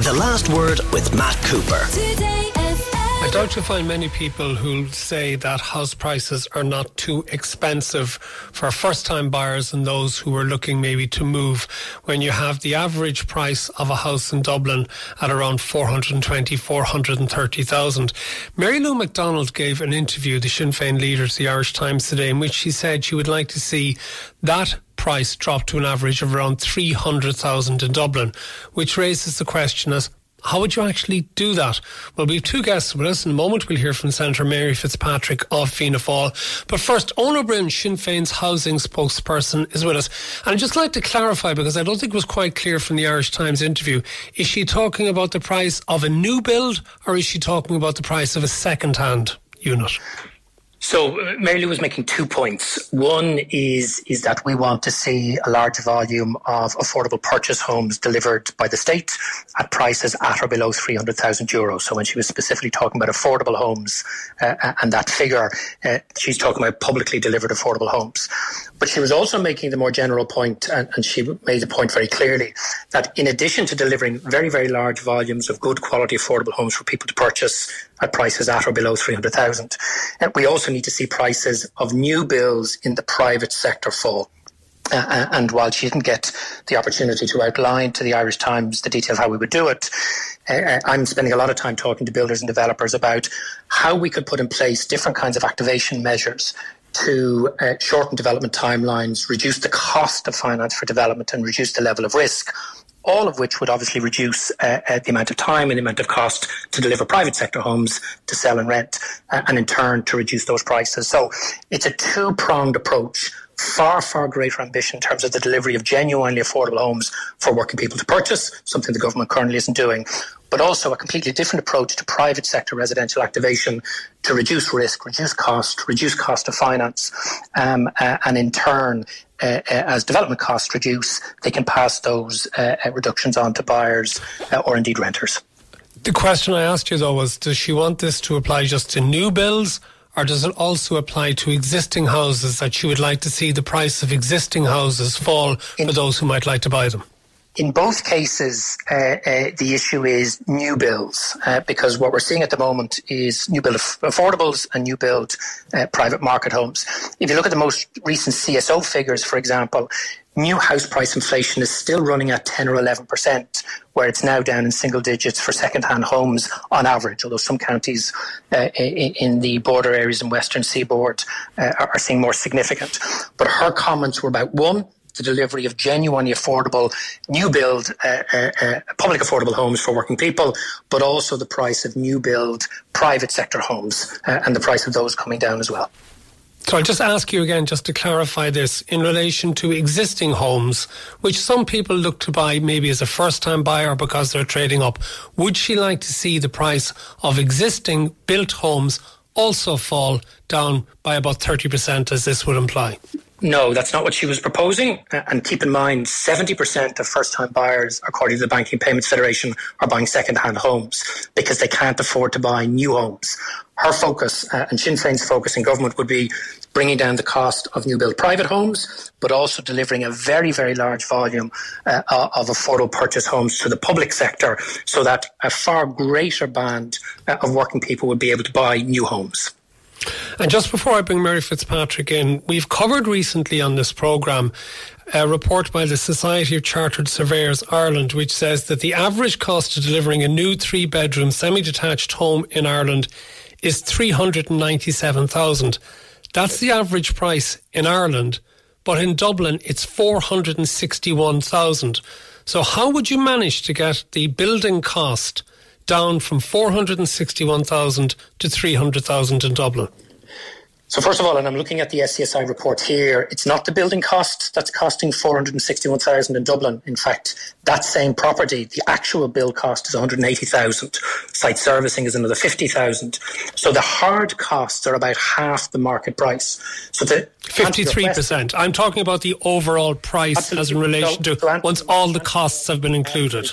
The Last Word with Matt Cooper. I doubt you'll find many people who say that house prices are not too expensive for first time buyers and those who are looking maybe to move when you have the average price of a house in Dublin at around 420, 430,000. Mary Lou McDonald gave an interview, the Sinn Féin leader to the Irish Times today, in which she said she would like to see that price drop to an average of around 300,000 in Dublin, which raises the question as how would you actually do that? Well, we have two guests with us. In a moment, we'll hear from Senator Mary Fitzpatrick of Fianna Fáil. But first, O'Broin, Sinn Féin's housing spokesperson, is with us. And I'd just like to clarify, because I don't think it was quite clear from the Irish Times interview, is she talking about the price of a new build or is she talking about the price of a second-hand unit? So uh, Mary Lou was making two points. One is is that we want to see a large volume of affordable purchase homes delivered by the state at prices at or below 300,000 euros. So when she was specifically talking about affordable homes uh, and that figure, uh, she's talking about publicly delivered affordable homes. But she was also making the more general point, and, and she made the point very clearly, that in addition to delivering very, very large volumes of good quality affordable homes for people to purchase at prices at or below 300,000, uh, we also need to see prices of new builds in the private sector fall. Uh, uh, and while she didn't get the opportunity to outline to the Irish Times the detail of how we would do it, uh, uh, I'm spending a lot of time talking to builders and developers about how we could put in place different kinds of activation measures to uh, shorten development timelines, reduce the cost of finance for development, and reduce the level of risk. All of which would obviously reduce uh, uh, the amount of time and the amount of cost to deliver private sector homes to sell and rent, uh, and in turn to reduce those prices. So it's a two pronged approach far, far greater ambition in terms of the delivery of genuinely affordable homes for working people to purchase, something the government currently isn't doing, but also a completely different approach to private sector residential activation to reduce risk, reduce cost, reduce cost of finance, um, uh, and in turn, uh, uh, as development costs reduce, they can pass those uh, uh, reductions on to buyers uh, or indeed renters. The question I asked you though was, does she want this to apply just to new builds? Or does it also apply to existing houses that you would like to see the price of existing houses fall for those who might like to buy them? In both cases, uh, uh, the issue is new builds, uh, because what we're seeing at the moment is new build affordables and new build uh, private market homes. If you look at the most recent CSO figures, for example, new house price inflation is still running at 10 or 11%, where it's now down in single digits for second-hand homes on average, although some counties uh, in the border areas and western seaboard uh, are seeing more significant. But her comments were about one, the delivery of genuinely affordable new build uh, uh, uh, public affordable homes for working people, but also the price of new build private sector homes uh, and the price of those coming down as well. So I'll just ask you again, just to clarify this, in relation to existing homes, which some people look to buy maybe as a first time buyer because they're trading up. Would she like to see the price of existing built homes also fall down by about 30%, as this would imply? No, that's not what she was proposing. And keep in mind, 70% of first time buyers, according to the Banking Payments Federation, are buying second hand homes because they can't afford to buy new homes. Her focus uh, and Sinn Féin's focus in government would be bringing down the cost of new build private homes, but also delivering a very, very large volume uh, of affordable purchase homes to the public sector so that a far greater band uh, of working people would be able to buy new homes. And just before I bring Mary Fitzpatrick in, we've covered recently on this programme a report by the Society of Chartered Surveyors Ireland, which says that the average cost of delivering a new three bedroom semi detached home in Ireland is 397,000. That's the average price in Ireland, but in Dublin it's 461,000. So how would you manage to get the building cost down from 461,000 to 300,000 in Dublin? So first of all, and I'm looking at the SCSI report here, it's not the building cost that's costing 461,000 in Dublin. In fact, that same property, the actual bill cost is 180,000. Site servicing is another 50,000. So the hard costs are about half the market price. So the 53%. I'm talking about the overall price Absolutely. as in relation to once all the costs have been included.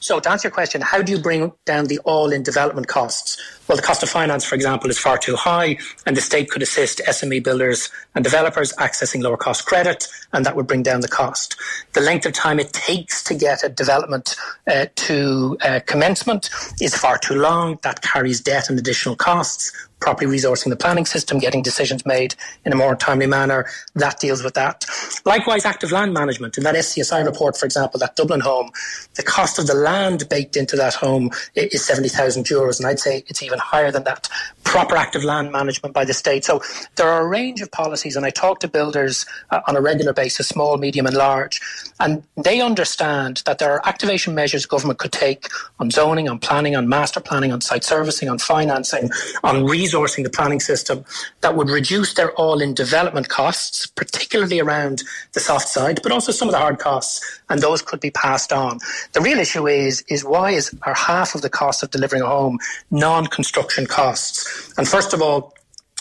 So to answer your question, how do you bring down the all-in development costs? Well, the cost of finance, for example, is far too high, and the state could assist SME builders and developers accessing lower cost credit, and that would bring down the cost. The length of time it takes to get a development uh, to uh, commencement is far too long. That carries debt and additional costs properly resourcing the planning system, getting decisions made in a more timely manner. That deals with that. Likewise, active land management. In that SCSI report, for example, that Dublin home, the cost of the land baked into that home is 70,000 euros. And I'd say it's even higher than that. Proper active land management by the state. So there are a range of policies, and I talk to builders uh, on a regular basis, small, medium, and large, and they understand that there are activation measures government could take on zoning, on planning, on master planning, on site servicing, on financing, on resourcing the planning system that would reduce their all in development costs, particularly around the soft side, but also some of the hard costs, and those could be passed on. The real issue is, is why is are half of the cost of delivering a home non construction costs? And first of all,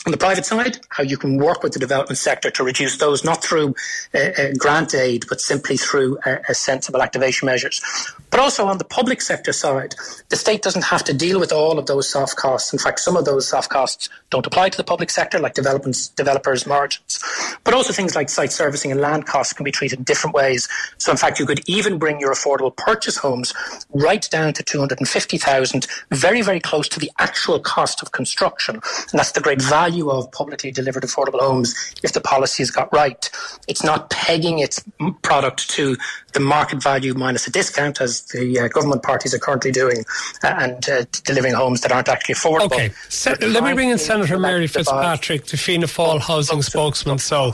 on the private side, how you can work with the development sector to reduce those, not through uh, uh, grant aid, but simply through uh, sensible activation measures. But also on the public sector side, the state doesn't have to deal with all of those soft costs. In fact, some of those soft costs don't apply to the public sector, like developers' margins. But also things like site servicing and land costs can be treated in different ways. So in fact, you could even bring your affordable purchase homes right down to 250,000, very, very close to the actual cost of construction. And that's the great value value of publicly delivered affordable homes if the policy is got right. It's not pegging its product to the market value minus a discount, as the uh, government parties are currently doing, uh, and uh, delivering homes that aren't actually affordable. Okay, Se- let me bring in Senator Mary Fitzpatrick, the Fianna Fáil housing spokesman. So.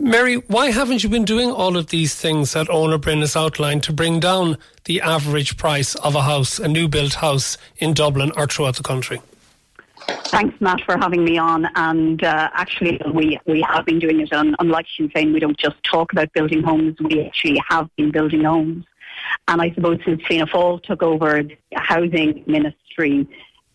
Mary, why haven't you been doing all of these things that Eoin Broin has outlined to bring down the average price of a house, a new built house in Dublin or throughout the country? Thanks, Matt, for having me on. And uh, actually, we, we have been doing it. And unlike Sinn Féin, we don't just talk about building homes, we actually have been building homes. And I suppose since Fianna Fáil took over the housing ministry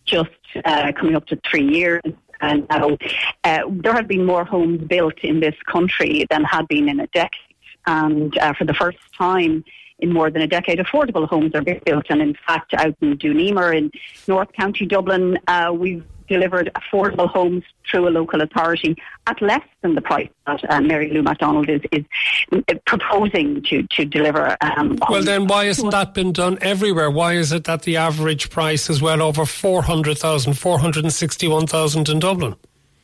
just uh, coming up to three years, and now uh, there have been more homes built in this country than had been in a decade. And uh, for the first time, in more than a decade. Affordable homes are being built, and in fact, out in Doon in North County Dublin, uh, we've delivered affordable homes through a local authority at less than the price that uh, Mary Lou McDonald is, is proposing to, to deliver. Um, well, then why hasn't that been done everywhere? Why is it that the average price is well over 400,000, 461,000 in Dublin?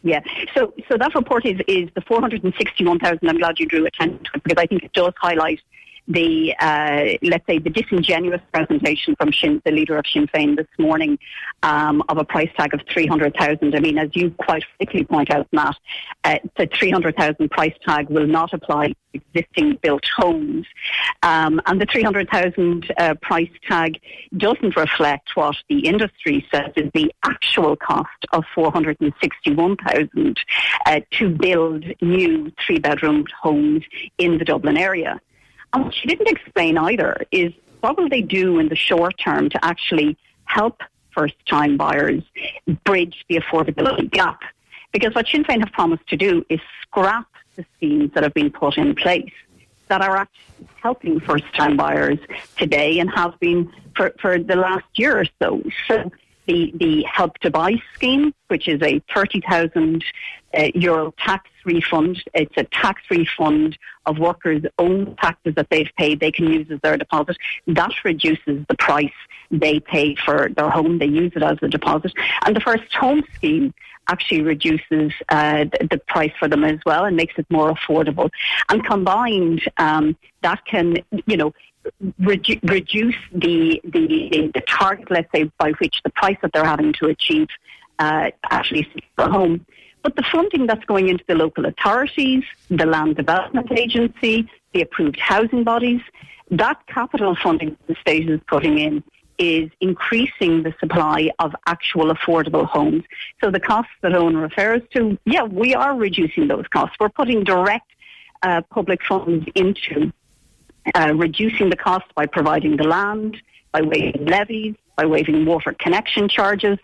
Yeah, so so that report is is the four hundred and sixty one thousand. I'm glad you drew attention to it because I think it does highlight the uh, let's say the disingenuous presentation from the leader of Sinn Féin this morning um, of a price tag of three hundred thousand. I mean, as you quite quickly point out, Matt, uh, the three hundred thousand price tag will not apply to existing built homes, um, and the three hundred thousand uh, price tag doesn't reflect what the industry says is the actual cost of four hundred and sixty-one thousand uh, to build new three-bedroom homes in the Dublin area. And what she didn't explain either is what will they do in the short term to actually help first time buyers bridge the affordability gap? Because what Sinn Féin have promised to do is scrap the schemes that have been put in place that are actually helping first time buyers today and have been for, for the last year or so. So the, the Help to Buy scheme, which is a 30,000 uh, euro tax refund. It's a tax refund of workers' own taxes that they've paid, they can use as their deposit. That reduces the price they pay for their home. They use it as a deposit. And the First Home scheme actually reduces uh, the, price for them as well and makes it more affordable. And combined, um, that can, you know, redu- reduce the, the, the target, let's say, by which the price that they're having to achieve uh, actually for a home. But the funding that's going into the local authorities, the Land Development Agency, the approved housing bodies, that capital funding the state is putting in is increasing the supply of actual affordable homes. So the costs that Eoin refers to, yeah, we are reducing those costs. We're putting direct uh, public funds into uh, reducing the cost by providing the land, by waiving levies, by waiving water connection charges.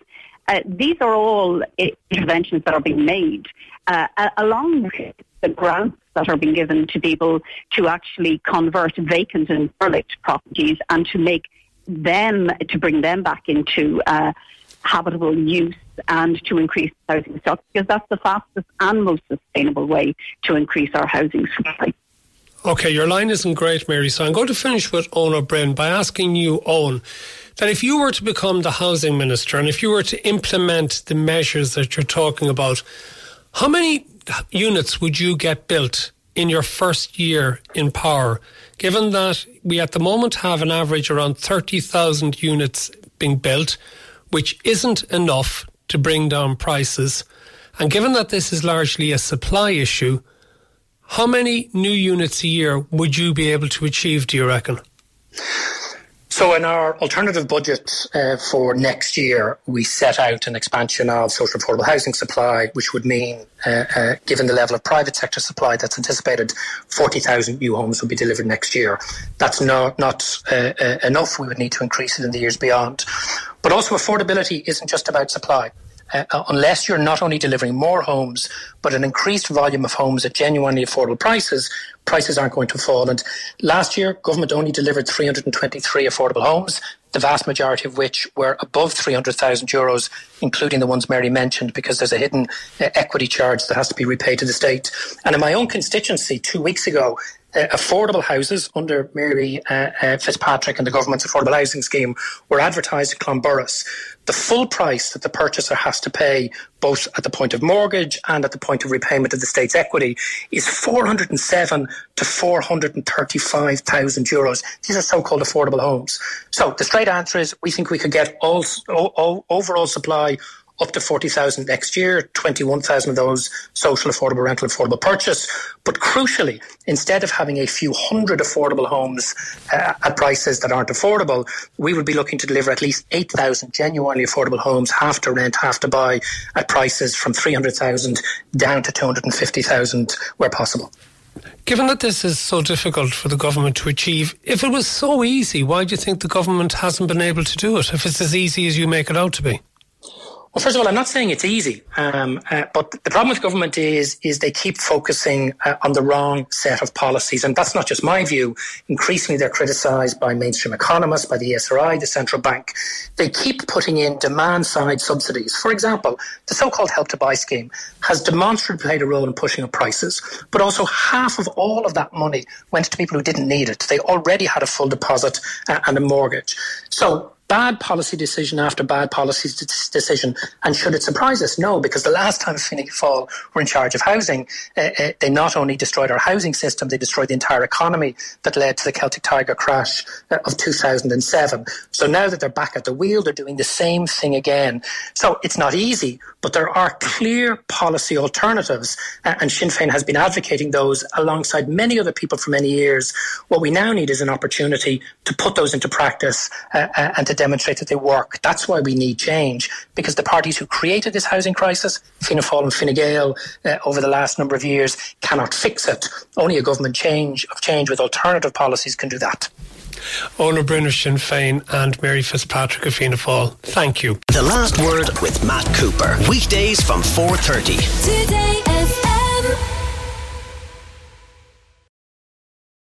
Uh, these are all interventions that are being made, uh, along with the grants that are being given to people to actually convert vacant and derelict properties and to make them, to bring them back into uh, habitable use and to increase housing stock because that's the fastest and most sustainable way to increase our housing supply. Okay, your line isn't great, Mary, so I'm going to finish with Eoin O'Broin by asking you, Eoin, that if you were to become the housing minister and if you were to implement the measures that you're talking about, how many units would you get built in your first year in power, given that we at the moment have an average around 30,000 units being built, which isn't enough to bring down prices, and given that this is largely a supply issue, how many new units a year would you be able to achieve, do you reckon? So, in our alternative budget uh, for next year, we set out an expansion of social affordable housing supply, which would mean, uh, uh, given the level of private sector supply that's anticipated, 40,000 new homes will be delivered next year. That's not, not uh, uh, enough. We would need to increase it in the years beyond. But also, affordability isn't just about supply uh, unless you're not only delivering more homes, but an increased volume of homes at genuinely affordable prices, prices aren't going to fall. And last year, government only delivered 323 affordable homes, the vast majority of which were above 300,000 euros, including the ones Mary mentioned, because there's a hidden uh, equity charge that has to be repaid to the state. And in my own constituency, two weeks ago, uh, affordable houses under Mary uh, uh, Fitzpatrick and the government's affordable housing scheme were advertised in Clonburris. The full price that the purchaser has to pay, both at the point of mortgage and at the point of repayment of the state's equity, is 407 to 435,000 euros. These are so-called affordable homes. So the straight answer is we think we could get all, all overall supply up to 40,000 next year, 21,000 of those social affordable rental affordable purchase. But crucially, instead of having a few hundred affordable homes uh, at prices that aren't affordable, we would be looking to deliver at least 8,000 genuinely affordable homes, half to rent, half to buy, at prices from 300,000 down to 250,000 where possible. Given that this is so difficult for the government to achieve, if it was so easy, why do you think the government hasn't been able to do it if it's as easy as you make it out to be? Well, first of all, I'm not saying it's easy, um, uh, but the problem with government is is they keep focusing uh, on the wrong set of policies, and that's not just my view. Increasingly, they're criticised by mainstream economists, by the ESRI, the central bank. They keep putting in demand side subsidies. For example, the so-called Help to Buy scheme has demonstrably played a role in pushing up prices, but also half of all of that money went to people who didn't need it. They already had a full deposit uh, and a mortgage. So bad policy decision after bad policy decision. And should it surprise us? No, because the last time Fianna Fáil were in charge of housing, uh, uh, they not only destroyed our housing system, they destroyed the entire economy that led to the Celtic Tiger crash uh, of 2007. So now that they're back at the wheel, they're doing the same thing again. So it's not easy, but there are clear policy alternatives, and Sinn Féin has been advocating those alongside many other people for many years. What we now need is an opportunity to put those into practice uh, uh and to demonstrate that they work. That's why we need change, because the parties who created this housing crisis, Fianna Fáil and Fine Gael, uh, over the last number of years, cannot fix it. Only a government change of change with alternative policies can do that. Eoin O'Broin Sinn Féin and Mary Fitzpatrick of Fianna Fáil. Thank you. The last word with Matt Cooper. Weekdays from 4.30. Today FM.